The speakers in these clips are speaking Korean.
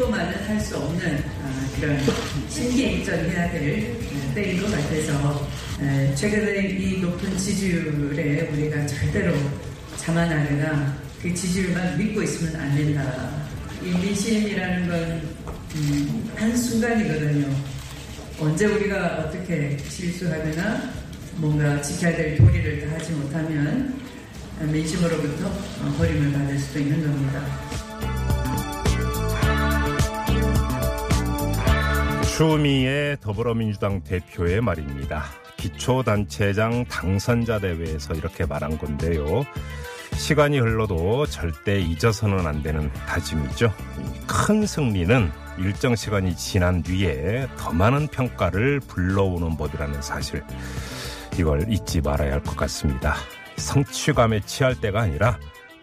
요, 기쁨만은 할 수 없는 아, 그런 신기행전해야 될 어, 때인 것 같아서 에, 최근에 이 높은 지지율에 우리가 절대로 자만하거나 그 지지율만 믿고 있으면 안 된다. 이 민심이라는 건 음, 한순간이거든요. 언제 우리가 어떻게 실수하거나 뭔가 지켜야 될 도리를 다 하지 못하면 민심으로부터 어, 버림을 받을 수도 있는 겁니다. 추미애 더불어민주당 대표의 말입니다. 기초단체장 당선자 대회에서 이렇게 말한 건데요. 시간이 흘러도 절대 잊어서는 안 되는 다짐이죠. 큰 승리는 일정 시간이 지난 뒤에 더 많은 평가를 불러오는 법이라는 사실. 이걸 잊지 말아야 할 것 같습니다. 성취감에 취할 때가 아니라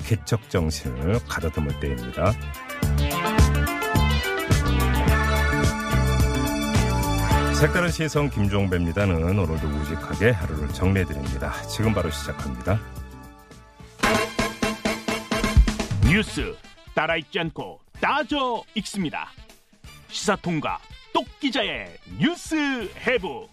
개척 정신을 가다듬을 때입니다. 색다른 시선 김종배입니다는 오늘도 우직하게 하루를 정리해드립니다. 지금 바로 시작합니다. 뉴스 따라 읽지 않고 따져 읽습니다. 시사통과 똑 기자의 뉴스 해부.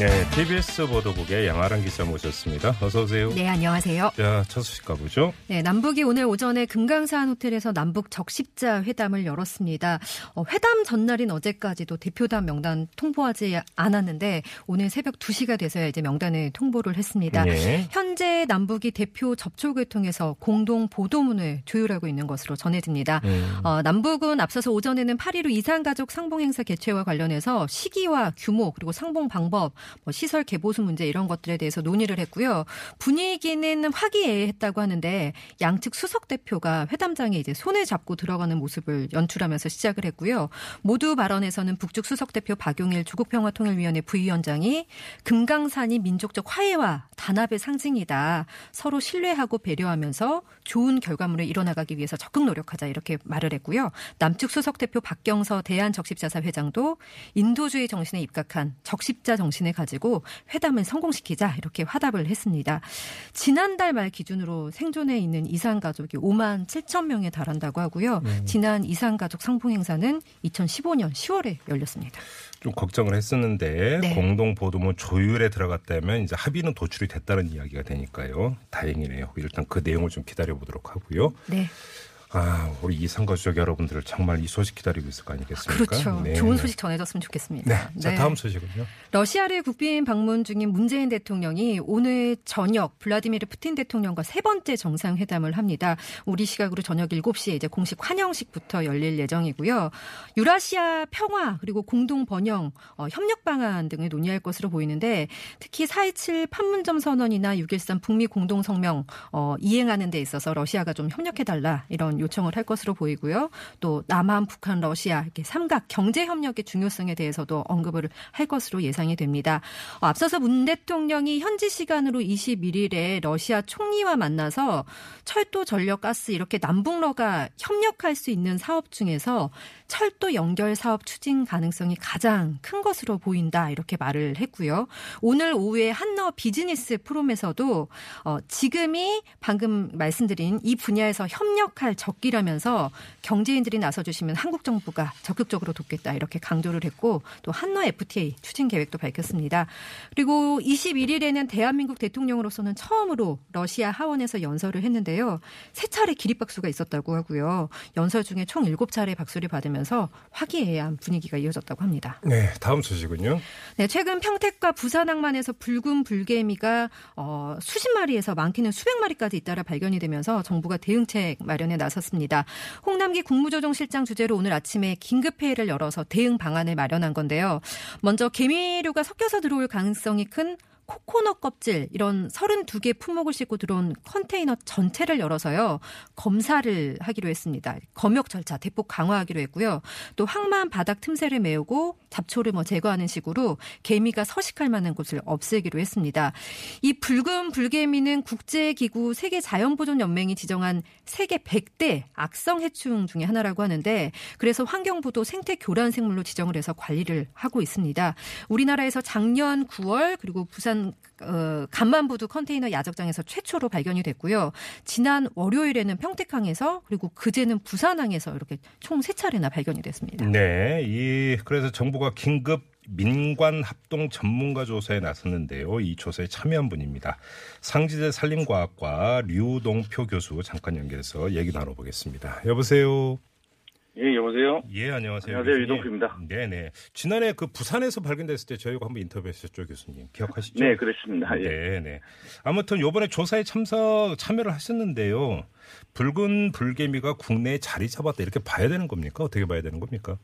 네, TBS 보도국의 양아랑 기자 모셨습니다. 어서 오세요. 네, 안녕하세요. 자, 첫 소식 가보죠. 네, 남북이 오늘 오전에 금강산 호텔에서 남북 적십자 회담을 열었습니다. 어, 회담 전날인 어제까지도 대표단 명단 통보하지 않았는데 오늘 새벽 2시가 돼서야 이제 명단을 통보를 했습니다. 네. 현재 남북이 대표 접촉을 통해서 공동 보도문을 조율하고 있는 것으로 전해집니다. 음. 어, 남북은 앞서서 오전에는 8.15 이산가족 상봉 행사 개최와 관련해서 시기와 규모 그리고 상봉 방법 뭐 시설 개보수 문제 이런 것들에 대해서 논의를 했고요. 분위기는 화기애애했다고 하는데 양측 수석 대표가 회담장에 이제 손을 잡고 들어가는 모습을 연출하면서 시작을 했고요. 모두 발언에서는 북측 수석 대표 박용일 조국 평화통일위원회 부위원장이 금강산이 민족적 화해와 단합의 상징이다. 서로 신뢰하고 배려하면서 좋은 결과물을 이뤄나가기 위해서 적극 노력하자 이렇게 말을 했고요. 남측 수석 대표 박경서 대한적십자사 회장도 인도주의 정신에 입각한 적십자 정신을 가지고 회담을 성공시키자 이렇게 화답을 했습니다. 지난달 말 기준으로 생존해 있는 이산 가족이 5만 7천 명에 달한다고 하고요. 지난 이산 가족 상봉 행사는 2015년 10월에 열렸습니다. 좀 걱정을 했었는데 네. 공동 보도문 조율에 들어갔다면 이제 합의는 도출이 됐다는 이야기가 되니까요. 다행이네요. 일단 그 내용을 좀 기다려 보도록 하고요. 네. 아, 우리 이상가족 여러분들 정말 이 소식 기다리고 있을 거 아니겠습니까? 그렇죠. 네. 좋은 소식 전해졌으면 좋겠습니다. 네. 자, 다음 소식은요. 러시아를 국빈 방문 중인 문재인 대통령이 오늘 저녁 블라디미르 푸틴 대통령과 세 번째 정상회담을 합니다. 우리 시각으로 저녁 7시에 이제 공식 환영식부터 열릴 예정이고요. 유라시아 평화 그리고 공동 번영 어, 협력 방안 등을 논의할 것으로 보이는데 특히 4.27 판문점 선언이나 6.13 북미 공동 성명 어, 이행하는 데 있어서 러시아가 좀 협력해 달라 이런 요청을 할 것으로 보이고요. 또 남한, 북한, 러시아 이렇게 삼각 경제 협력의 중요성에 대해서도 언급을 할 것으로 예상이 됩니다. 어, 앞서서 문 대통령이 현지 시간으로 21일에 러시아 총리와 만나서 철도, 전력, 가스 이렇게 남북러가 협력할 수 있는 사업 중에서 철도 연결 사업 추진 가능성이 가장 큰 것으로 보인다 이렇게 말을 했고요. 오늘 오후에 한너 비즈니스 포럼에서도 어, 지금이 방금 말씀드린 이 분야에서 협력할 적기라면서 경제인들이 나서 주시면 한국 정부가 적극적으로 돕겠다 이렇게 강조를 했고 또 한너 FTA 추진 계획도 밝혔습니다. 그리고 21일에는 대한민국 대통령으로서는 처음으로 러시아 하원에서 연설을 했는데요. 세 차례 기립박수가 있었다고 하고요. 연설 중에 총 7차례 박수를 받으면서 화기애애한 분위기가 이어졌다고 합니다. 네, 다음 소식은요. 네, 최근 평택과 부산 항만에서 붉은 불개미가 어, 수십 마리에서 많게는 수백 마리까지 잇따라 발견이 되면서 정부가 대응책 마련에 나섰습니다. 홍남기 국무조정실장 주재로 오늘 아침에 긴급 회의를 열어서 대응 방안을 마련한 건데요. 먼저 개미류가 섞여서 들어올 가능성이 큰 코코넛 껍질 이런 32개 품목을 싣고 들어온 컨테이너 전체를 열어서요. 검사를 하기로 했습니다. 검역 절차 대폭 강화하기로 했고요. 또 항만 바닥 틈새를 메우고 잡초를 뭐 제거하는 식으로 개미가 서식할 만한 곳을 없애기로 했습니다. 이 붉은 불개미는 국제기구 세계자연보존연맹이 지정한 세계 100대 악성 해충 중의 하나라고 하는데 그래서 환경부도 생태 교란 생물로 지정을 해서 관리를 하고 있습니다. 우리나라에서 작년 9월 그리고 부산 어, 간만부두 컨테이너 야적장에서 최초로 발견이 됐고요. 지난 월요일에는 평택항에서 그리고 그제는 부산항에서 이렇게 총 세 차례나 발견이 됐습니다. 네, 이 그래서 정부가 긴급 민관 합동 전문가 조사에 나섰는데요. 이 조사에 참여한 분입니다. 상지대 산림과학과 류동표 교수 잠깐 연결해서 얘기 나눠보겠습니다. 여보세요. 예, 여보세요? 예, 안녕하세요. 안녕하세요. 유동표입니다. 네네. 지난해 그 부산에서 발견됐을 때 저희가 한번 인터뷰했었죠, 교수님. 기억하시죠? 네, 그렇습니다. 예. 네네. 아무튼 요번에 조사에 참석, 참여를 하셨는데요. 붉은 불개미가 국내에 자리 잡았다. 이렇게 봐야 되는 겁니까? 어떻게 봐야 되는 겁니까?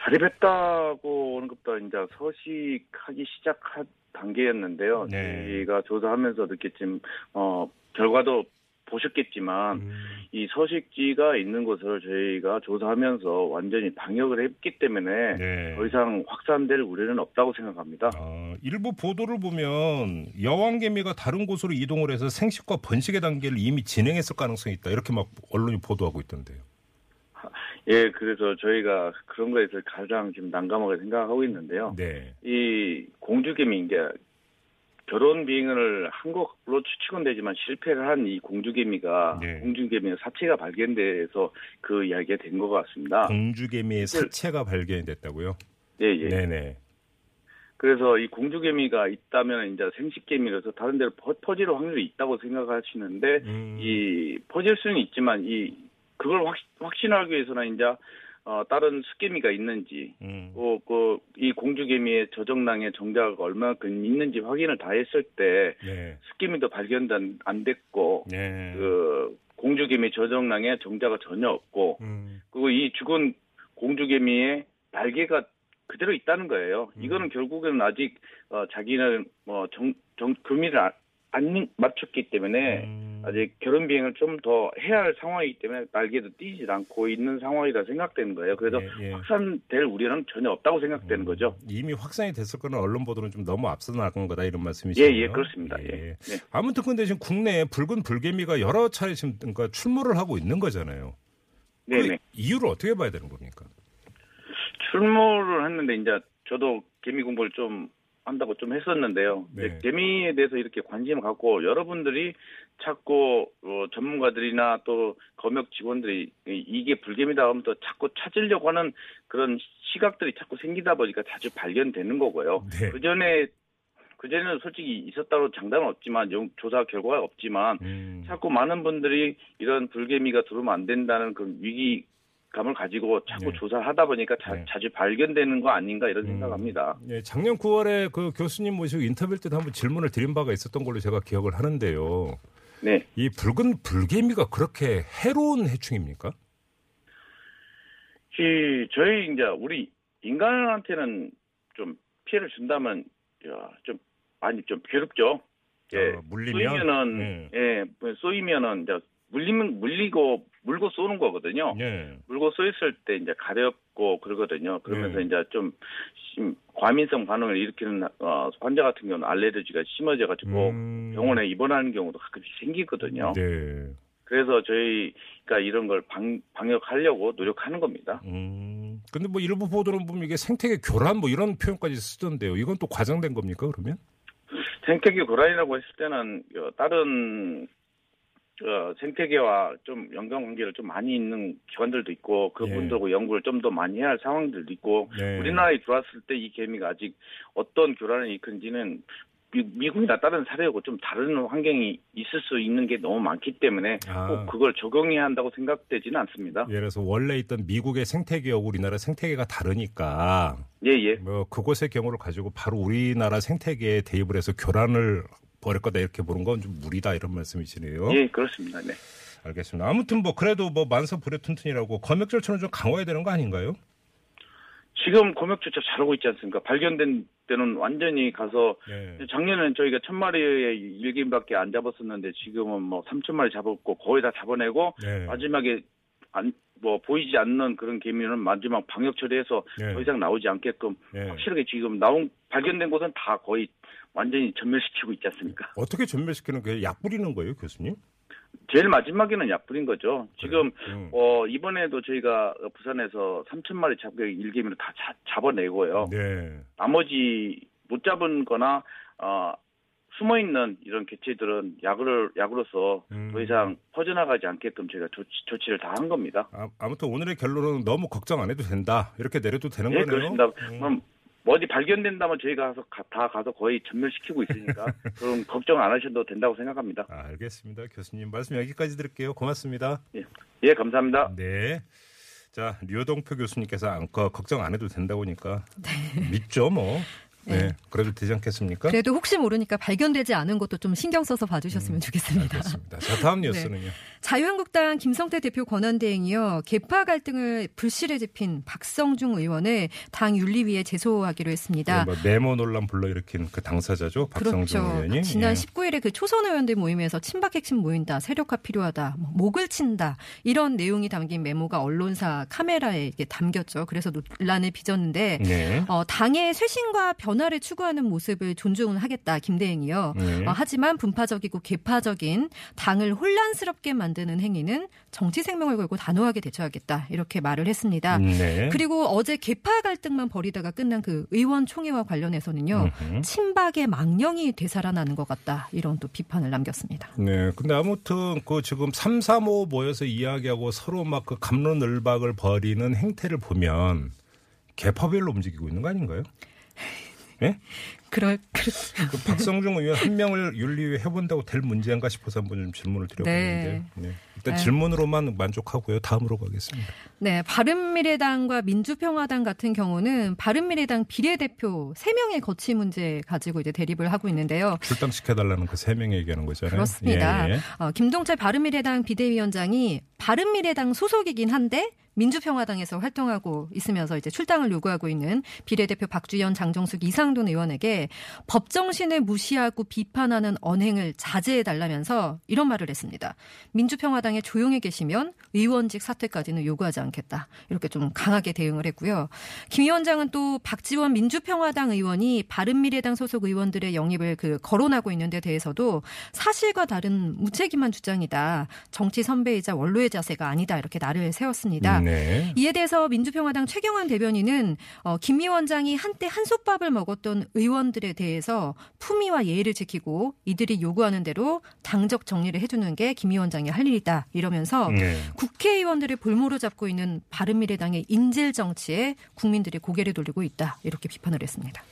자립했다고 오는 것보다 이제 서식하기 시작한 단계였는데요. 네. 저희가 조사하면서 느꼈지만, 어, 결과도 보셨겠지만, 음. 이 서식지가 있는 곳을 저희가 조사하면서 완전히 방역을 했기 때문에 네. 더 이상 확산될 우려는 없다고 생각합니다. 어, 일부 보도를 보면 여왕개미가 다른 곳으로 이동을 해서 생식과 번식의 단계를 이미 진행했을 가능성이 있다. 이렇게 막 언론이 보도하고 있던데요. 예, 그래서 저희가 그런 거에 서 가장 지금 난감하게 생각하고 있는데요. 네. 이 공주개미 이제 결혼 비행을 한 것으로 추측은 되지만 실패를 한 이 공주개미가 네. 공주개미의 사체가 발견돼서 그 이야기가 된 것 같습니다. 공주개미의 사체가 발견이 됐다고요? 예, 예. 네네. 그래서 이 공주개미가 있다면 이제 생식개미라서 다른 데로 퍼- 퍼질 확률이 있다고 생각하시는데 음. 이 퍼질 수는 있지만 이 그걸 확, 확신하기 위해서는 이제 어, 다른 숫개미가 있는지 음. 또 그 이 공주개미의 저정량의 정자가 얼마큼 있는지 확인을 다 했을 때 네. 숫개미도 발견도 안, 안 됐고 네. 그 공주개미 저정량에 정자가 전혀 없고 음. 그리고 이 죽은 공주개미의 날개가 그대로 있다는 거예요. 음. 이거는 결국에는 아직 어, 자기는 뭐 정 정, 금리를 안, 안 맞췄기 때문에 음. 아직 결혼 비행을 좀 더 해야 할 상황이기 때문에 날개도 띄지 않고 있는 상황이라 생각되는 거예요. 그래서 예, 예. 확산될 우려는 전혀 없다고 생각되는 거죠. 이미 확산이 됐을 거는 언론 보도는 좀 너무 앞서 나간 거다 이런 말씀이시죠? 예, 예, 그렇습니다. 예. 네. 아무튼 근데 지금 국내에 붉은 불개미가 여러 차례 지금 그러니까 출몰을 하고 있는 거잖아요. 그 네네. 이유를 어떻게 봐야 되는 겁니까? 출몰을 했는데 이제 저도 개미 공부를 좀 한다고 좀 했었는데요. 네. 개미에 대해서 이렇게 관심을 갖고 여러분들이 자꾸 어, 전문가들이나 또 검역 직원들이 이- 이게 불개미다 하면 또 자꾸 찾으려고 하는 그런 시각들이 자꾸 생기다 보니까 자주 발견되는 거고요. 네. 그 전에 그 전에는 솔직히 있었다고 장담은 없지만 영- 조사 결과가 없지만 음. 자꾸 많은 분들이 이런 불개미가 들어오면 안 된다는 그 위기 감을 가지고 자꾸 네. 조사를 하다 보니까 자, 네. 주 발견되는 거 아닌가 이런 음. 생각합니다. 예, 작년 9월에 그 교수님 모시고 인터뷰 때도 한번 질문을 드린 바가 있었던 걸로 제가 기억을 하는데요. 네. 이 붉은 불개미가 그렇게 해로운 해충입니까? 이 저희 이제 우리 인간한테는 좀 피해를 준다면 야, 좀 많이 좀 괴롭죠. 예. 어, 물리면 쏘이면은 네. 예, 뭐 쏘이면은 이제 물리면 물리고 물고 쏘는 거거든요. 예. 물고 쏘였을 때 이제 가렵고 그러거든요. 그러면서 네. 이제 좀 심- 과민성 반응을 일으키는 어, 환자 같은 경우는 알레르기가 심해져가지고 음. 병원에 입원하는 경우도 가끔씩 생기거든요. 네. 그래서 저희가 이런 걸 방, 방역하려고 노력하는 겁니다. 음. 근데 뭐 일부 보도는 보면 이게 생태계 교란 뭐 이런 표현까지 쓰던데요. 이건 또 과장된 겁니까, 그러면? 생태계 고란이라고 했을 때는 어, 다른 어, 생태계와 좀 연관관계를 좀 많이 있는 기관들도 있고 그분들하고 연구를 좀 더 많이 해야 할 상황들도 있고 네. 우리나라에 들어왔을 때 이 개미가 아직 어떤 교란을 일으킨지는 미, 미국이나 다른 사례하고 좀 다른 환경이 있을 수 있는 게 너무 많기 때문에 아. 꼭 그걸 적용해야 한다고 생각되지는 않습니다. 예를 들어서 원래 있던 미국의 생태계하고 우리나라 생태계가 다르니까 예, 예. 뭐 그곳의 경우를 가지고 바로 우리나라 생태계에 대입을 해서 교란을 벌일 거다 이렇게 보는 건 좀 무리다 이런 말씀이시네요. 예, 그렇습니다. 네. 알겠습니다. 아무튼 뭐 그래도 뭐 만사 불의 튼튼이라고 검역 절차는 좀 강화해야 되는 거 아닌가요? 지금 검역 조차 잘하고 있지 않습니까? 발견된 때는 완전히 가서 네. 작년에는 저희가 천 마리의 일개인밖에 안 잡았었는데 지금은 뭐 삼천 마리 잡았고 거의 다 잡아내고 네. 마지막에 안, 뭐 보이지 않는 그런 개미는 마지막 방역 처리해서 네. 더 이상 나오지 않게끔 네. 확실하게 지금 나온 발견된 곳은 다 거의 완전히 전멸시키고 있지 않습니까? 어떻게 전멸시키는 거예요? 약 뿌리는 거예요, 교수님? 제일 마지막에는 약 뿌린 거죠. 지금 음. 어 이번에도 저희가 부산에서 3천 마리 잡고 일개미를 다 자- 잡아내고요. 네. 나머지 못 잡은 거나 어 숨어 있는 이런 개체들은 약을 약으로서 음. 더 이상 퍼져나가지 않게끔 저희가 조치, 조치를 다 한 겁니다. 아, 아무튼 오늘의 결론은 너무 걱정 안 해도 된다. 이렇게 내려도 되는 예, 거네요. 그렇습니다. 음. 그럼 어디 발견된다면 저희가 가서 가- 다 가서 거의 전멸시키고 있으니까 그럼 걱정 안 하셔도 된다고 생각합니다. 아, 알겠습니다. 교수님 말씀 여기까지 드릴게요. 고맙습니다. 예, 감사합니다. 네. 자, 류동표 교수님께서 안거 걱정 안 해도 된다고 하니까 믿죠, 뭐. 네. 네. 그래도 되지 않겠습니까? 그래도 혹시 모르니까 발견되지 않은 것도 좀 신경 써서 봐주셨으면 좋겠습니다. 알겠습니다. 자, 다음 뉴스는요. 자유한국당 김성태 대표 권한대행이요 개파 갈등을 불씨를 지핀 박성중 의원을 당 윤리위에 제소하기로 했습니다. 네, 뭐 네모 논란 불러일으킨 그 당사자죠. 박성준 그렇죠. 의원이. 지난 예. 19일에 그 초선 의원들 모임에서 친박 핵심 모인다, 세력화 필요하다, 뭐 목을 친다 이런 내용이 담긴 메모가 언론사 카메라에 이게 담겼죠. 그래서 논란을 빚었는데 네. 어, 당의 쇄신과 변 화를 추구하는 모습을 존중하겠다 김대행이요. 네. 어, 하지만 분파적이고 개파적인 당을 혼란스럽게 만드는 행위는 정치 생명을 걸고 단호하게 대처하겠다 이렇게 말을 했습니다. 네. 그리고 어제 개파 갈등만 벌이다가 끝난 그 의원 총회와 관련해서는요. 음흠. 친박의 망령이 되살아나는 것 같다. 이런 또 비판을 남겼습니다. 네. 근데 아무튼 그 지금 3, 3, 5 모여서 이야기하고 서로 막 그 감론을박을 벌이는 행태를 보면 개파별로 움직이고 있는 거 아닌가요? 예? 그럴 그, 그 박성중 의원 한 명을 윤리위에 해본다고 될 문제인가 싶어서 한번 좀 질문을 드려보는데 네. 일단 네. 질문으로만 만족하고요. 다음으로 가겠습니다. 네, 바른미래당과 민주평화당 같은 경우는 바른미래당 비례대표 3명의 거취 문제 가지고 이제 대립을 하고 있는데요. 출당시켜달라는 그세 명이 얘기하는 거잖아요. 그렇습니다. 예, 예. 어, 김동철 바른미래당 비대위원장이 바른미래당 소속이긴 한데 민주평화당에서 활동하고 있으면서 이제 출당을 요구하고 있는 비례대표 박주연, 장정숙, 이상돈 의원에게 법 정신을 무시하고 비판하는 언행을 자제해 달라면서 이런 말을 했습니다. 민주평화당에 조용히 계시면 의원직 사퇴까지는 요구하지 않겠다. 이렇게 좀 강하게 대응을 했고요. 김 위원장은 또 박지원 민주평화당 의원이 바른미래당 소속 의원들의 영입을 그 거론하고 있는 데 대해서도 사실과 다른 무책임한 주장이다. 정치 선배이자 원로의 자세가 아니다. 이렇게 나를 세웠습니다. 네. 이에 대해서 민주평화당 최경환 대변인은 어, 김 위원장이 한때 한솥밥을 먹었던 의원들에 대해서 품위와 예의를 지키고 이들이 요구하는 대로 당적 정리를 해주는 게 김 위원장이 할 일이다 이러면서 네. 국회의원들을 볼모로 잡고 있는 바른미래당의 인질 정치에 국민들이 고개를 돌리고 있다 이렇게 비판을 했습니다.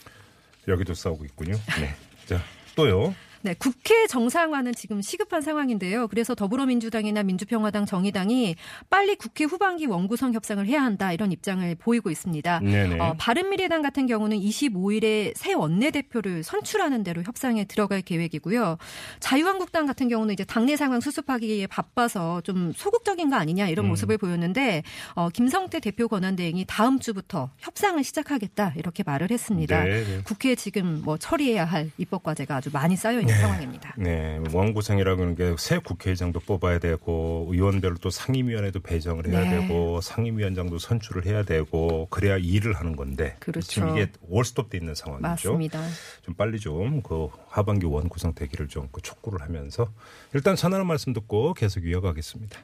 여기도 싸우고 있군요. 네. 자, 또요. 네, 국회 정상화는 지금 시급한 상황인데요. 그래서 더불어민주당이나 민주평화당, 정의당이 빨리 국회 후반기 원구성 협상을 해야 한다 이런 입장을 보이고 있습니다. 네네. 어, 바른미래당 같은 경우는 25일에 새 원내대표를 선출하는 대로 협상에 들어갈 계획이고요. 자유한국당 같은 경우는 이제 당내 상황 수습하기에 바빠서 좀 소극적인 거 아니냐 이런 음. 모습을 보였는데 어, 김성태 대표 권한대행이 다음 주부터 협상을 시작하겠다 이렇게 말을 했습니다. 네, 네. 국회에 지금 뭐 처리해야 할 입법 과제가 아주 많이 쌓여 있는 상황입니다. 네, 원구성이라고 하는 게 새 국회의장도 뽑아야 되고 의원별로 또 상임위원회도 배정을 해야 네. 되고 상임위원장도 선출을 해야 되고 그래야 일을 하는 건데 그렇죠. 지금 이게 올스톱돼 있는 상황이죠. 맞습니다. 좀 빨리 좀 그 하반기 원구성 되기를 좀 그 촉구를 하면서 일단 전하는 말씀 듣고 계속 이어가겠습니다.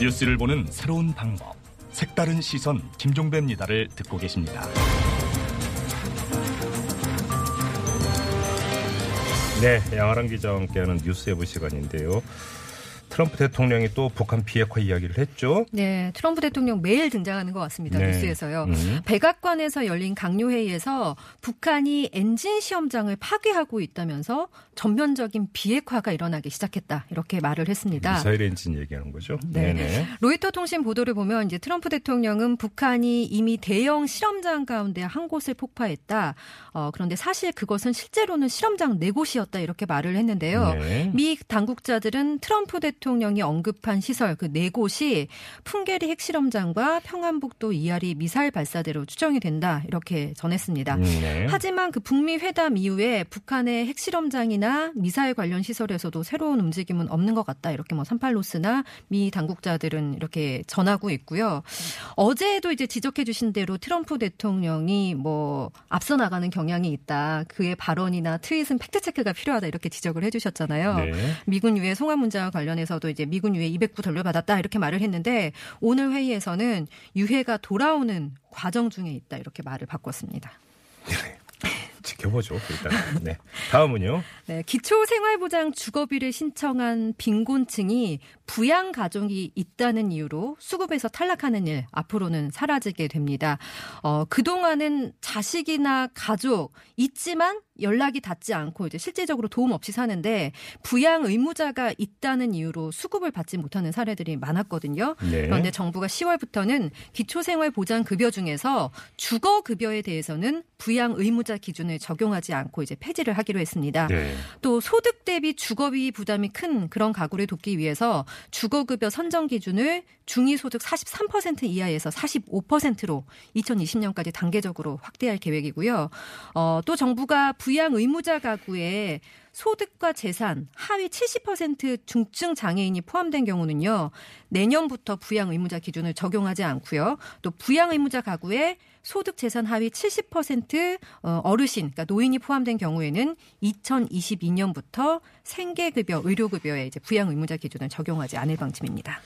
뉴스를 보는 새로운 방법. 색다른 시선 김종배입니다를 듣고 계십니다. 네, 양아랑 기자와 함께하는 뉴스에브 시간인데요. 트럼프 대통령이 또 북한 비핵화 이야기를 했죠. 네, 트럼프 대통령 매일 등장하는 것 같습니다. 네. 뉴스에서요. 음. 백악관에서 열린 각료회의에서 북한이 엔진 시험장을 파괴하고 있다면서 전면적인 비핵화가 일어나기 시작했다. 이렇게 말을 했습니다. 미사일 엔진 얘기하는 거죠. 네. 네네. 로이터 통신 보도를 보면 이제 트럼프 대통령은 북한이 이미 대형 실험장 가운데 한 곳을 폭파했다. 어, 그런데 사실 그것은 실제로는 실험장 네 곳이었다 이렇게 말을 했는데요. 네. 미 당국자들은 트럼프 대통령 대통령이 언급한 시설 그 네 곳이 풍계리 핵실험장과 평안북도 이하리 미사일 발사대로 추정이 된다 이렇게 전했습니다. 음, 네. 하지만 그 북미 회담 이후에 북한의 핵실험장이나 미사일 관련 시설에서도 새로운 움직임은 없는 것 같다. 이렇게 뭐 산팔로스나 미 당국자들은 이렇게 전하고 있고요. 어제도 이제 지적해 주신 대로 트럼프 대통령이 뭐 앞서 나가는 경향이 있다. 그의 발언이나 트윗은 팩트 체크가 필요하다. 이렇게 지적을 해 주셨잖아요. 네. 미군 유해 송환 문제와 관련해서 도 이제 미군 유해 200구 돌려받았다. 이렇게 말을 했는데 오늘 회의에서는 유해가 돌아오는 과정 중에 있다. 이렇게 말을 바꿨습니다. 지켜보죠. 일단. 네. 다음은요. 네, 기초생활보장 주거비를 신청한 빈곤층이 부양 가족이 있다는 이유로 수급에서 탈락하는 일 앞으로는 사라지게 됩니다. 어, 그동안은 자식이나 가족 있지만 연락이 닿지 않고 이제 실질적으로 도움 없이 사는데 부양 의무자가 있다는 이유로 수급을 받지 못하는 사례들이 많았거든요. 네. 그런데 정부가 10월부터는 기초생활보장급여 중에서 주거급여에 대해서는 부양 의무자 기준을 적용하지 않고 이제 폐지를 하기로 했습니다. 네. 또 소득 대비 주거비 부담이 큰 그런 가구를 돕기 위해서 주거급여 선정 기준을 중위소득 43% 이하에서 45%로 2020년까지 단계적으로 확대할 계획이고요. 어, 또 정부가 부양 의무자 가구에 소득과 재산 하위 70% 중증 장애인이 포함된 경우는요. 내년부터 부양 의무자 기준을 적용하지 않고요. 또 부양 의무자 가구에 소득 재산 하위 70% 어, 어르신, 그러니까 노인이 포함된 경우에는 2022년부터 생계급여, 의료급여에 이제 부양 의무자 기준을 적용하지 않을 방침입니다.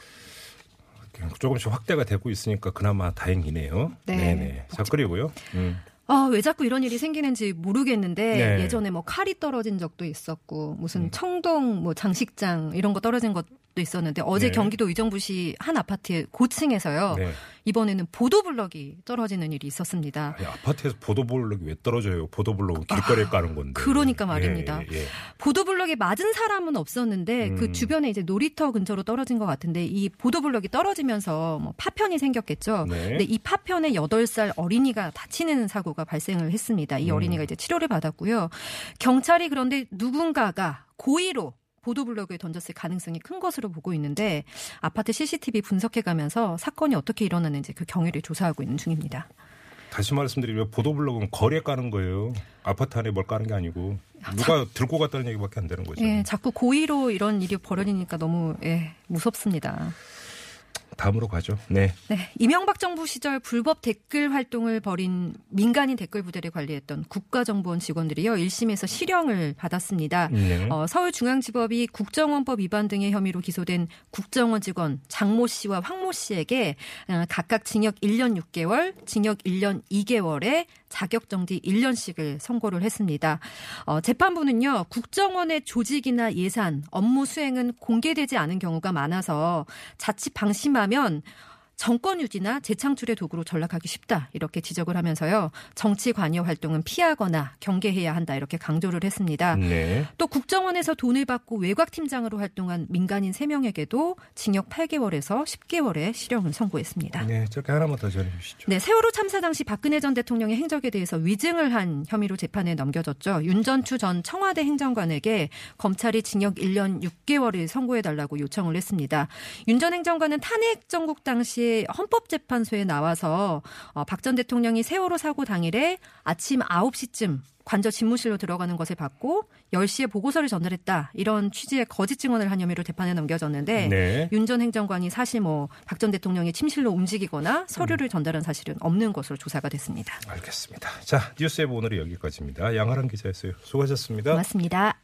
조금씩 확대가 되고 있으니까 그나마 다행이네요. 네. 네네. 자, 그리고요. 음. 아, 왜 자꾸 이런 일이 생기는지 모르겠는데 네. 예전에 뭐 칼이 떨어진 적도 있었고 무슨 청동 뭐 장식장 이런 거 떨어진 것도 있었는데 어제 네. 경기도 의정부시 한 아파트 고층에서요. 네. 이번에는 보도블럭이 떨어지는 일이 있었습니다. 아니, 아파트에서 보도블록이 왜 떨어져요? 보도블록은 길거리에 까는 건데. 그러니까 말입니다. 예, 예. 보도블럭에 맞은 사람은 없었는데 음. 그 주변에 이제 놀이터 근처로 떨어진 것 같은데 이 보도블럭이 떨어지면서 뭐 파편이 생겼겠죠. 네. 근데 이 파편에 8살 어린이가 다치는 사고가 발생을 했습니다. 이 음. 어린이가 이제 치료를 받았고요. 경찰이 그런데 누군가가 고의로 보도블럭을 던졌을 가능성이 큰 것으로 보고 있는데 아파트 CCTV 분석해가면서 사건이 어떻게 일어났는지 그 경위를 조사하고 있는 중입니다. 다시 말씀드리면 보도블록은 거리에 까는 거예요. 아파트 안에 뭘 까는 게 아니고 누가 들고 갔다는 얘기밖에 안 되는 거죠. 예, 자꾸 고의로 이런 일이 벌어지니까 너무 예, 무섭습니다. 다음으로 가죠. 네. 네, 이명박 정부 시절 불법 댓글 활동을 벌인 민간인 댓글 부대를 관리했던 국가정보원 직원들이요 1심에서 실형을 받았습니다. 네. 어, 서울중앙지법이 국정원법 위반 등의 혐의로 기소된 국정원 직원 장모 씨와 황모 씨에게 어, 각각 징역 1년 6개월, 징역 1년 2개월에 자격정지 1년씩을 선고를 했습니다. 어, 재판부는요, 국정원의 조직이나 예산, 업무 수행은 공개되지 않은 경우가 많아서 자칫 방심하면 정권 유지나 재창출의 도구로 전락하기 쉽다 이렇게 지적을 하면서요 정치 관여 활동은 피하거나 경계해야 한다 이렇게 강조를 했습니다. 네. 또 국정원에서 돈을 받고 외곽 팀장으로 활동한 민간인 3명에게도 징역 8개월에서 10개월의 실형을 선고했습니다. 네. 저렇게 하나만 더 전해 주시죠. 네, 세월호 참사 당시 박근혜 전 대통령의 행적에 대해서 위증을 한 혐의로 재판에 넘겨졌죠. 윤전추 전 청와대 행정관에게 검찰이 징역 1년 6개월을 선고해 달라고 요청을 했습니다. 윤 전 행정관은 탄핵 정국 당시 헌법재판소에 나와서 어, 박전 대통령이 세월호 사고 당일에 아침 9시쯤 관저 집무실로 들어가는 것을 받고 10시에 보고서를 전달했다. 이런 취지의 거짓 증언을 한 혐의로 재판에 넘겨졌는데 네. 윤전 행정관이 사실 뭐 박 전 대통령이 침실로 움직이거나 서류를 전달한 사실은 없는 것으로 조사가 됐습니다. 알겠습니다. 자, 뉴스의 오늘은 여기까지입니다. 양하람 기자였어요. 수고하셨습니다. 고맙습니다.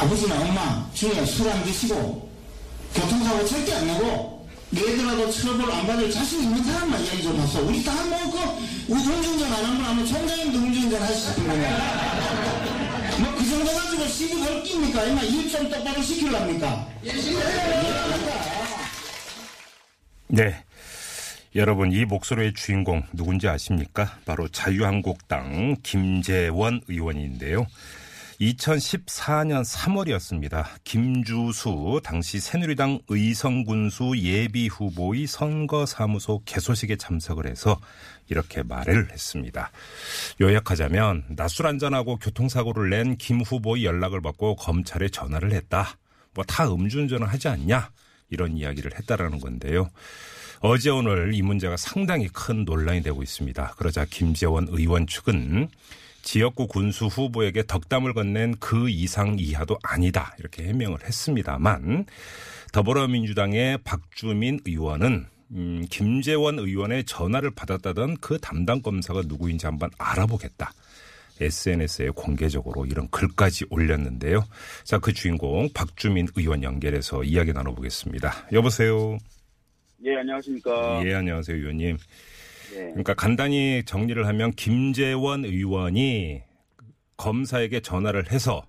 아버지나 엄마 중에 술 안 드시고 교통사고 절대 안 나고 내더라도 처벌 안 받을 자신 있는 사람만 이야기 좀 하소. 우리 다 뭐, 그, 우리 음주운전 안 하면 아마 총장님도 음주운전 하셨을 거예요. 나눠가지고 시비 걸 깁니까? 이마 일 좀 똑바로 시키려합니까? 네. 여러분, 이 목소리의 주인공 누군지 아십니까? 바로 자유한국당 김재원 의원인데요. 2014년 3월이었습니다. 김주수 당시 새누리당 의성군수 예비 후보의 선거사무소 개소식에 참석을 해서 이렇게 말을 했습니다. 요약하자면 낮술 한잔하고 교통사고를 낸 김 후보의 연락을 받고 검찰에 전화를 했다. 뭐 다 음주운전을 하지 않냐? 이런 이야기를 했다라는 건데요. 어제 오늘 이 문제가 상당히 큰 논란이 되고 있습니다. 그러자 김재원 의원 측은 지역구 군수 후보에게 덕담을 건넨 그 이상 이하도 아니다 이렇게 해명을 했습니다만 더불어민주당의 박주민 의원은 음, 김재원 의원의 전화를 받았다던 그 담당 검사가 누구인지 한번 알아보겠다. SNS에 공개적으로 이런 글까지 올렸는데요. 자, 그 주인공 박주민 의원 연결해서 이야기 나눠보겠습니다. 여보세요. 예, 안녕하십니까. 예, 안녕하세요, 의원님. 예. 그러니까 간단히 정리를 하면 김재원 의원이 검사에게 전화를 해서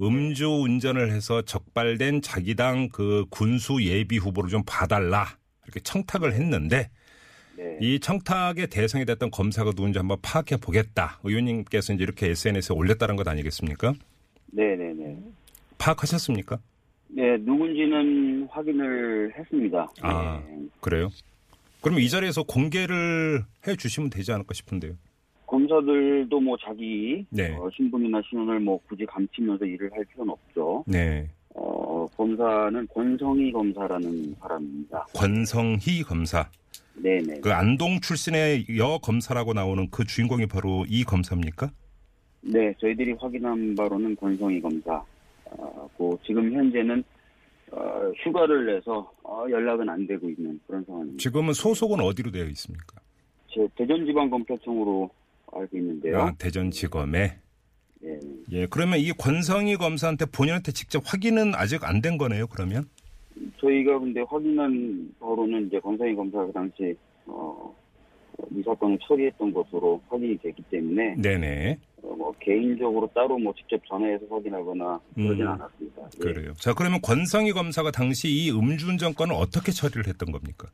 음주 운전을 해서 적발된 자기 당 그 군수 예비 후보를 좀 봐달라 이렇게 청탁을 했는데 네. 이 청탁의 대상이 됐던 검사가 누군지 한번 파악해 보겠다. 의원님께서 이제 이렇게 SNS에 올렸다는 것 아니겠습니까? 네네네. 파악하셨습니까? 네, 누군지는 확인을 했습니다. 아. 네. 그래요? 그러면 이 자리에서 공개를 해 주시면 되지 않을까 싶은데요. 검사들도 뭐 자기 네. 어, 신분이나 신원을 뭐 굳이 감추면서 일을 할 필요는 없죠. 네. 어, 검사는 권성희 검사라는 사람입니다. 권성희 검사. 네네. 그 안동 출신의 여 검사라고 나오는 그 주인공이 바로 이 검사입니까? 네, 저희들이 확인한 바로는 권성희 검사. 어, 그 지금 현재는 어, 휴가를 내서 어, 연락은 안 되고 있는 그런 상황입니다. 지금은 소속은 어디로 되어 있습니까? 제 대전지방검찰청으로 알고 있는데요. 아, 대전지검에. 예. 예, 그러면 이 권성희 검사한테 본인한테 직접 확인은 아직 안 된 거네요, 그러면? 저희가 근데 확인한 바로는 이제 권성희 검사가 그 당시 어, 이 사건을 처리했던 것으로 확인이 됐기 때문에 네네. 어, 뭐 개인적으로 따로 뭐 직접 전화해서 확인하거나 그러진 음, 않았습니다. 예. 그래요. 자, 그러면 권성희 검사가 당시 이 음주운전 건을 어떻게 처리를 했던 겁니까?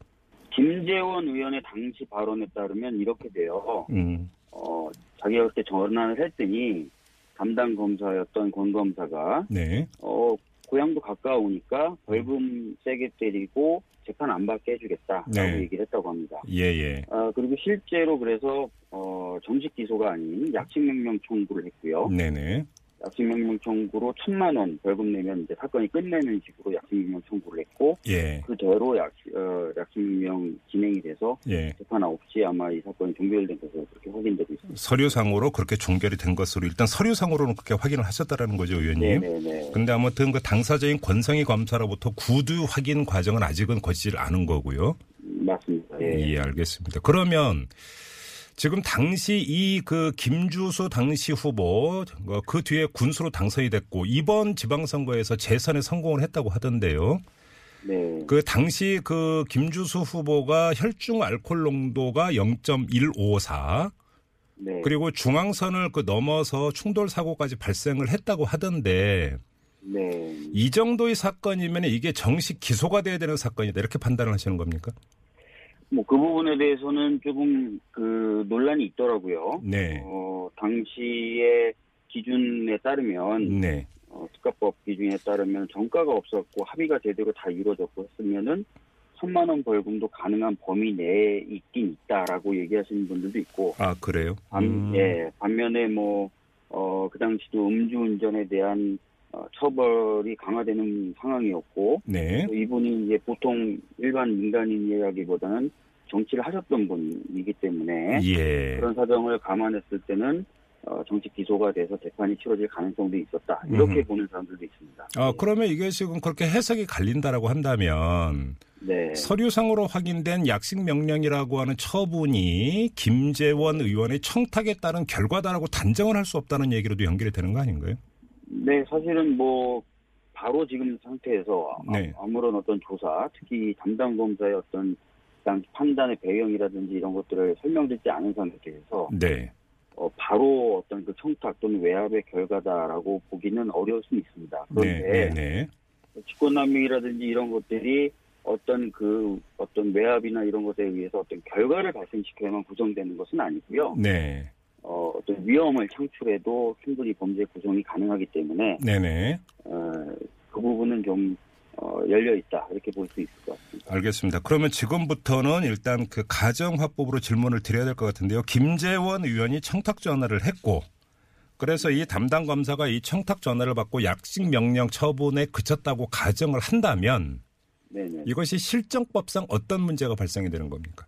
김재원 의원의 당시 발언에 따르면 이렇게 돼요. 음, 어, 자기가 그때 전화를 했더니 담당 검사였던 권 검사가 네. 어, 고향도 가까우니까 벌금 세게 때리고 재판 안 받게 해주겠다라고 네. 얘기를 했다고 합니다. 예, 예. 아, 그리고 실제로 그래서 어, 정식 기소가 아닌 약식 명령 청구를 했고요. 네네. 약식 명령 청구로 천만 원 벌금 내면 이제 사건이 끝내는 식으로 약식 명령 청구를 했고 예, 그 대로 약, 어, 약식 명령 진행이 돼서 예. 재판 없이 아마 이 사건이 종결된 것으로 그렇게 확인되고 있습니다. 서류상으로 그렇게 종결이 된 것으로 일단 서류상으로는 그렇게 확인을 하셨다라는 거죠, 의원님. 네네네. 근데 아무튼 그 당사자인 권성희 검사로부터 구두 확인 과정은 아직은 거치질 않은 거고요. 맞습니다. 예. 예, 알겠습니다. 그러면 지금 당시 이 그 김주수 당시 후보 어, 그 뒤에 군수로 당선이 됐고 이번 지방선거에서 재선에 성공을 했다고 하던데요. 네. 그 당시 그 김주수 후보가 혈중 알코올 농도가 0.154 네. 그리고 중앙선을 그 넘어서 충돌 사고까지 발생을 했다고 하던데 네. 이 정도의 사건이면 이게 정식 기소가 돼야 되는 사건이다 이렇게 판단을 하시는 겁니까? 뭐 그 부분에 대해서는 조금 그 논란이 있더라고요. 네. 어, 당시의 기준에 따르면 네. 어, 특가법 기준에 따르면 정가가 없었고 합의가 제대로 다 이루어졌고 했으면은 천만 원 벌금도 가능한 범위 내에 있긴 있다라고 얘기하시는 분들도 있고 아 그래요? 반, 음. 예, 반면에 뭐, 어, 그 당시도 음주운전에 대한 어, 처벌이 강화되는 상황이었고, 네. 또 이분이 이제 보통 일반 민간인이라기보다는 정치를 하셨던 분이기 때문에 예. 그런 사정을 감안했을 때는 어, 정치 기소가 돼서 재판이 치러질 가능성도 있었다. 이렇게 음. 보는 사람들도 있습니다. 아 그러면 이게 지금 그렇게 해석이 갈린다라고 한다면 네. 서류상으로 확인된 약식 명령이라고 하는 처분이 김재원 의원의 청탁에 따른 결과다라고 단정을 할 수 없다는 얘기로도 연결이 되는 거 아닌가요? 네, 사실은 뭐 바로 지금 상태에서 아- 네. 아무런 어떤 조사, 특히 담당 검사의 어떤 당 판단의 배경이라든지 이런 것들을 설명드리지 않은 상태에서 네. 어, 바로 어떤 그 청탁 또는 외압의 결과다라고 보기는 어려울 수 있습니다. 네, 그런데 네, 네. 직권남용이라든지 이런 것들이 어떤 그 어떤 외압이나 이런 것에 의해서 어떤 결과를 발생시켜야만 구성되는 것은 아니고요. 네. 어, 어떤 위험을 창출해도 충분히 범죄 구성이 가능하기 때문에 네네. 어, 그 부분은 좀 어, 열려 있다 이렇게 볼 수 있을 것 같습니다. 알겠습니다. 그러면 지금부터는 일단 그 가정화법으로 질문을 드려야 될 것 같은데요. 김재원 의원이 청탁 전화를 했고 그래서 이 담당 검사가 이 청탁 전화를 받고 약식 명령 처분에 그쳤다고 가정을 한다면 네네. 이것이 실정법상 어떤 문제가 발생이 되는 겁니까?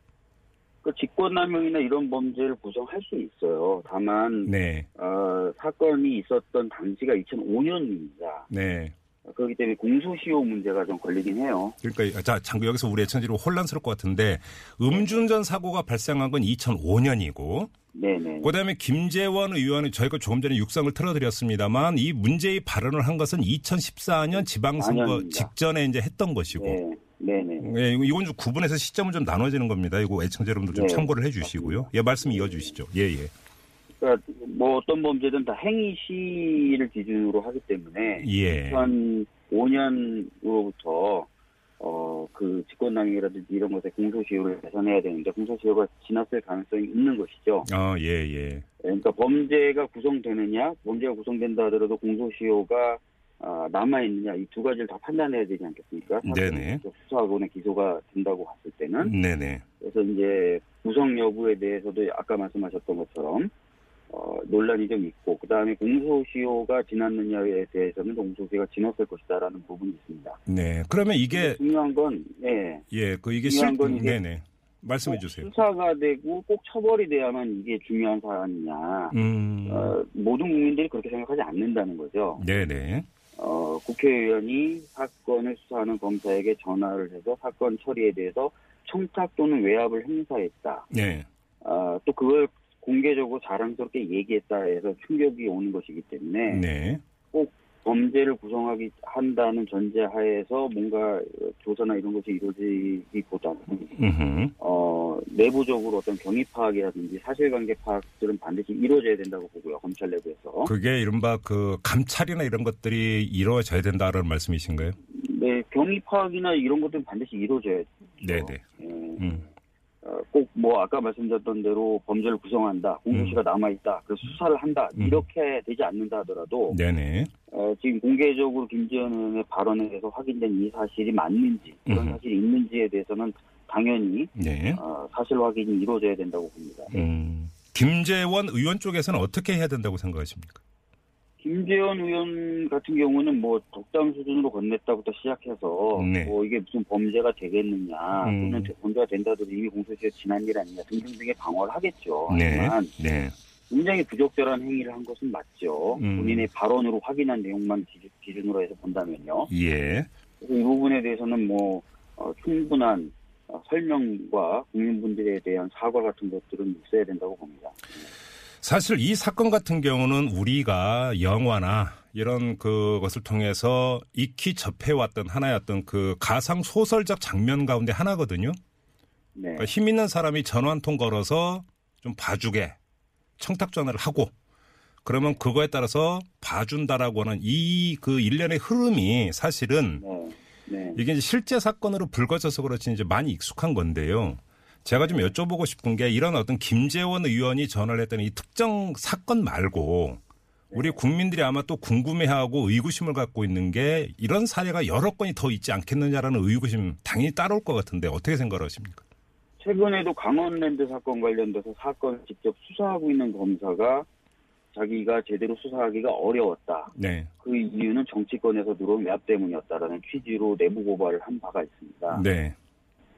그 직권남용이나 이런 범죄를 구성할 수 있어요. 다만 네, 어, 사건이 있었던 당시가 2005년입니다. 네. 그렇기 때문에 공소시효 문제가 좀 걸리긴 해요. 그러니까 자, 장 여기서 우리 애청지로 혼란스러울 것 같은데 음주운전 사고가 발생한 건 2005년이고 네네. 그다음에 김재원 의원은 저희가 조금 전에 육성을 틀어드렸습니다만 이 문제의 발언을 한 것은 2014년 지방선거 4년입니다. 직전에 이제 했던 것이고 네. 네네. 예, 이건 좀 구분해서 시점은 좀 나눠지는 겁니다. 이거 애청자 여러분들 좀 네. 참고를 해주시고요. 예, 말씀 이어주시죠. 예, 예. 그러니까 뭐 어떤 범죄든 다 행위 시를 기준으로 하기 때문에 예. 2005년으로부터 어그 직권남용이라든지 이런 것에 공소시효를 개선해야 되는데 공소시효가 지났을 가능성이 있는 것이죠. 아, 예, 예. 그러니까 범죄가 구성되느냐, 범죄가 구성된다 하더라도 공소시효가 아, 남아 있느냐 이 두 가지를 다 판단해야 되지 않겠습니까? 네네. 수사하고는 기소가 된다고 봤을 때는 네네. 그래서 이제 구성 여부에 대해서도 아까 말씀하셨던 것처럼 어, 논란이 좀 있고 그 다음에 공소시효가 지났느냐에 대해서는 공소시효가 지났을 것이다라는 부분이 있습니다. 네. 그러면 이게 중요한 건 예, 예, 그 이게 중요한 실 건 이게 네네. 말씀해 꼭 주세요. 수사가 되고 꼭 처벌이 돼야만 이게 중요한 사안이냐. 음. 어, 모든 국민들이 그렇게 생각하지 않는다는 거죠. 네네. 어, 국회의원이 사건을 수사하는 검사에게 전화를 해서 사건 처리에 대해서 청탁 또는 외압을 행사했다. 네. 아, 또 그걸 공개적으로 자랑스럽게 얘기했다 해서 충격이 오는 것이기 때문에 네. 꼭 범죄를 구성하기 한다는 전제 하에서 뭔가 조사나 이런 것이 이루어지기보다는. 어, 내부적으로 어떤 경위 파악이라든지 사실관계 파악들은 반드시 이루어져야 된다고 보고요 검찰 내부에서. 그게 이른바 그 감찰이나 이런 것들이 이루어져야 된다는 말씀이신가요? 네, 경위 파악이나 이런 것들은 반드시 이루어져야죠. 네네. 예, 음. 어, 꼭뭐 아까 말씀드렸던 대로 범죄를 구성한다, 공소시가 남아있다, 그래서 수사를 한다 음. 이렇게 되지 않는다 하더라도 네네. 어, 지금 공개적으로 김지현 의원의 발언에 대해서 확인된 이 사실이 맞는지 그런 음. 사실이 있는지에 대해서는 당연히 네. 어, 사실 확인이 이루어져야 된다고 봅니다. 음. 김재원 의원 쪽에서는 어떻게 해야 된다고 생각하십니까? 김재현 의원 같은 경우는 뭐 독담 수준으로 건넸다부터 시작해서 네. 뭐 이게 무슨 범죄가 되겠느냐 음. 또는 범죄가 된다도 이미 공소시효 지난 일 아니냐 등등등의 방어를 하겠죠. 네. 하지만 네. 굉장히 부적절한 행위를 한 것은 맞죠. 음. 본인의 발언으로 확인한 내용만 기준- 기준으로 해서 본다면요. 예. 이 부분에 대해서는 뭐 어, 충분한 어, 설명과 국민분들에 대한 사과 같은 것들은 있어야 된다고 봅니다. 사실 이 사건 같은 경우는 우리가 영화나 이런 그것을 통해서 익히 접해왔던 어떤 그 가상 소설적 장면 가운데 하나거든요. 네. 그러니까 힘 있는 사람이 전화 한 통 걸어서 좀 봐주게 청탁 전화를 하고 그러면 그거에 따라서 봐준다라고 하는 이 그 일련의 흐름이 사실은 네. 네. 이게 이제 실제 사건으로 불거져서 그렇지 이제 많이 익숙한 건데요. 제가 좀 여쭤보고 싶은 게 이런 어떤 김재원 의원이 전화를 했던 이 특정 사건 말고 우리 국민들이 아마 또 궁금해하고 의구심을 갖고 있는 게 이런 사례가 여러 건이 더 있지 않겠느냐라는 의구심 당연히 따라올 것 같은데 어떻게 생각하십니까? 최근에도 강원랜드 사건 관련돼서 사건을 직접 수사하고 있는 검사가 자기가 제대로 수사하기가 어려웠다. 네. 그 이유는 정치권에서 들어온 외압 때문이었다라는 취지로 내부 고발을 한 바가 있습니다. 네.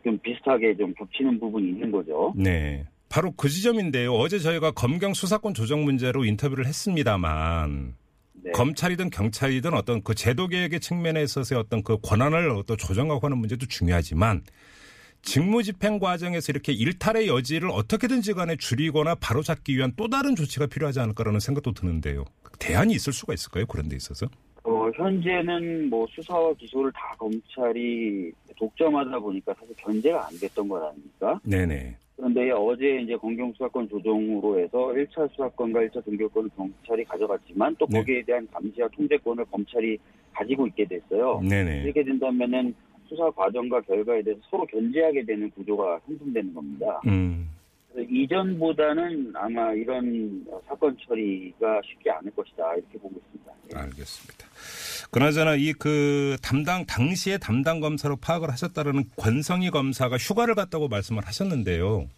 좀 비슷하게 좀 겹치는 부분이 있는 거죠. 네. 바로 그 지점인데요. 어제 저희가 검경 수사권 조정 문제로 인터뷰를 했습니다만 네. 검찰이든 경찰이든 어떤 그 제도 개혁의 측면에 있어서의 어떤 그 권한을 또 조정하고 하는 문제도 중요하지만 직무 집행 과정에서 이렇게 일탈의 여지를 어떻게든지 간에 줄이거나 바로잡기 위한 또 다른 조치가 필요하지 않을까라는 생각도 드는데요. 대안이 있을 수가 있을까요? 그런 데 있어서? 어, 현재는 뭐 수사와 기소를 다 검찰이 독점하다 보니까 사실 견제가 안 됐던 것 아닙니까? 네네. 그런데 어제 이제 검경 수사권 조정으로 해서 1차 수사권과 1차 등교권을 경찰이 가져갔지만 또 네. 거기에 대한 감시와 통제권을 검찰이 가지고 있게 됐어요. 네네. 이렇게 된다면은 수사 과정과 결과에 대해서 서로 견제하게 되는 구조가 형성되는 겁니다. 음. 이전보다는 아마 이런 사건 처리가 쉽지 않을 것이다 이렇게 보고 있습니다. 예. 알겠습니다. 그나저나 이 그 담당 당시에 담당 검사로 파악을 하셨다라는 권성희 검사가 휴가를 갔다고 말씀을 하셨는데요.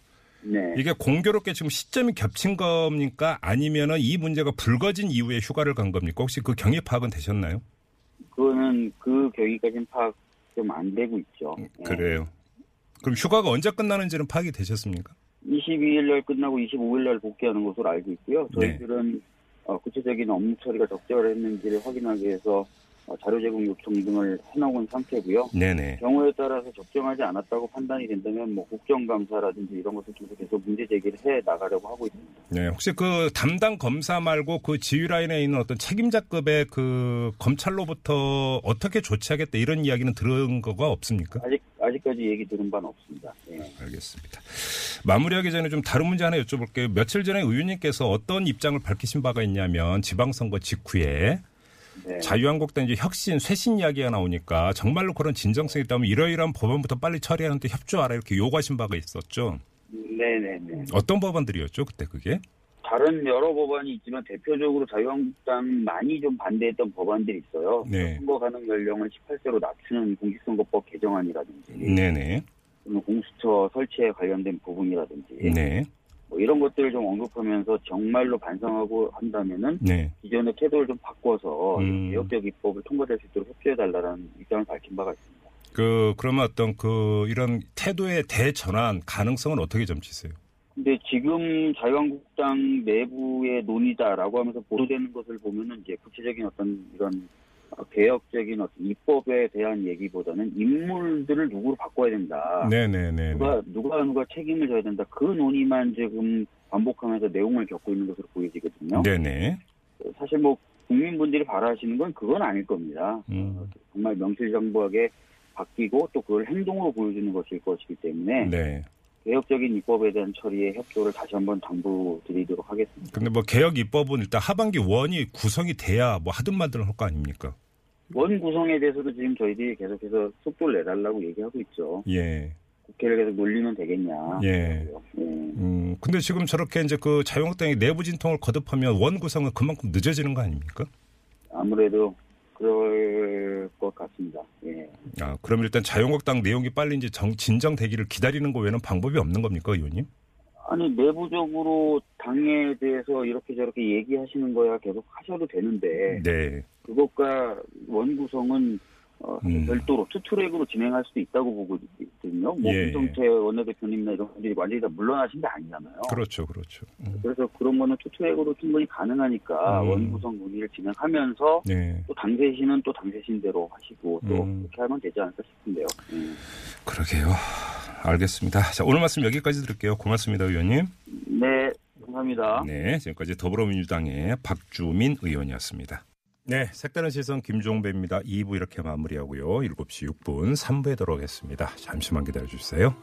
네. 이게 공교롭게 지금 시점이 겹친 겁니까? 아니면은 이 문제가 불거진 이후에 휴가를 간 겁니까? 혹시 그 경위 파악은 되셨나요? 그거는 그 경위까지는 파악 좀 안 되고 있죠. 예. 음, 그래요. 그럼 휴가가 언제 끝나는지는 파악이 되셨습니까? 22일 날 끝나고 25일 날 복귀하는 것으로 알고 있고요. 네. 저희들은 어, 구체적인 업무 처리가 적절했는지를 확인하기 위해서 어, 자료 제공 요청 등을 해놓은 상태고요. 네네. 경우에 따라서 적정하지 않았다고 판단이 된다면 뭐 국정감사라든지 이런 것을 통해서 계속 문제 제기를 해 나가려고 하고 있습니다. 네, 혹시 그 담당 검사 말고 그 지휘 라인에 있는 어떤 책임자급의 그 검찰로부터 어떻게 조치하겠다 이런 이야기는 들은 거가 없습니까? 아직 아직까지 얘기 들은 바는 없습니다. 예. 알겠습니다. 마무리하기 전에 좀 다른 문제 하나 여쭤볼게요. 며칠 전에 의원님께서 어떤 입장을 밝히신 바가 있냐면 지방선거 직후에 네. 자유한국당 이제 혁신, 쇄신 이야기가 나오니까 정말로 그런 진정성이 있다면 이러이러한 법안부터 빨리 처리하는데 협조하라 이렇게 요구하신 바가 있었죠. 네네네. 어떤 법안들이었죠 그때 그게? 다른 여러 법안이 있지만 대표적으로 자유한국당 많이 좀 반대했던 법안들이 있어요. 네. 선거 가능 연령을 18세로 낮추는 공직선거법 개정안이라든지 네네. 공수처 설치에 관련된 부분이라든지 네. 뭐 이런 것들을 좀 언급하면서 정말로 반성하고 한다면은 네. 기존의 태도를 좀 바꿔서 음. 개혁적 입법을 통과될 수 있도록 협조해달라는 입장을 밝힌 바가 있습니다. 그 그러면 어떤 그 이런 태도의 대전환 가능성은 어떻게 점치세요? 근데 지금 자유한국당 내부의 논의다라고 하면서 보도되는 것을 보면은 이제 구체적인 어떤 이런 어, 개혁적인 어떤 입법에 대한 얘기보다는 인물들을 누구로 바꿔야 된다. 네네네. 누가 누가 누가 책임을 져야 된다. 그 논의만 지금 반복하면서 내용을 겪고 있는 것으로 보여지거든요. 네네. 사실 뭐 국민분들이 바라시는 건 그건 아닐 겁니다. 음. 어, 정말 명실상부하게 바뀌고 또 그걸 행동으로 보여주는 것일 것이기 때문에 네. 개혁적인 입법에 대한 처리에 협조를 다시 한번 당부드리도록 하겠습니다. 근데 뭐 개혁 입법은 일단 하반기 원이 구성이 돼야 뭐 하든 말든 할 거 아닙니까? 원 구성에 대해서도 지금 저희들이 계속해서 속도를 내달라고 얘기하고 있죠. 예. 국회를 계속 놀리면 되겠냐. 예. 예. 음, 근데 지금 저렇게 이제 그 자유한국당이 내부 진통을 거듭하면 원 구성은 그만큼 늦어지는 거 아닙니까? 아무래도 그럴 것 같습니다. 예. 아, 그럼 일단 자유한국당 내용이 빨리 이제 정, 진정되기를 기다리는 거 외에는 방법이 없는 겁니까, 의원님? 아니 내부적으로 당에 대해서 이렇게 저렇게 얘기하시는 거야 계속 하셔도 되는데 네. 그것과 원 구성은 어, 음. 별도로 투트랙으로 진행할 수도 있다고 보고 있거든요. 뭐 예, 김성태 원내대표님이나 이런 분들이 완전히 다 물러나신 게 아니잖아요. 그렇죠, 그렇죠. 음. 그래서 그런 거는 투트랙으로 충분히 가능하니까 음. 원 구성 논의를 진행하면서 네. 또 당 쇄신은 또 당 쇄신대로 하시고 또 음. 그렇게 하면 되지 않을까 싶은데요. 예. 그러게요. 알겠습니다. 자, 오늘 말씀 여기까지 드릴게요. 고맙습니다, 의원님. 네, 감사합니다. 네, 지금까지 더불어민주당의 박주민 의원이었습니다. 네, 색다른 시선 김종배입니다. 2부 이렇게 마무리하고요. 7시 6분 3부에 들어오겠습니다. 잠시만 기다려 주세요.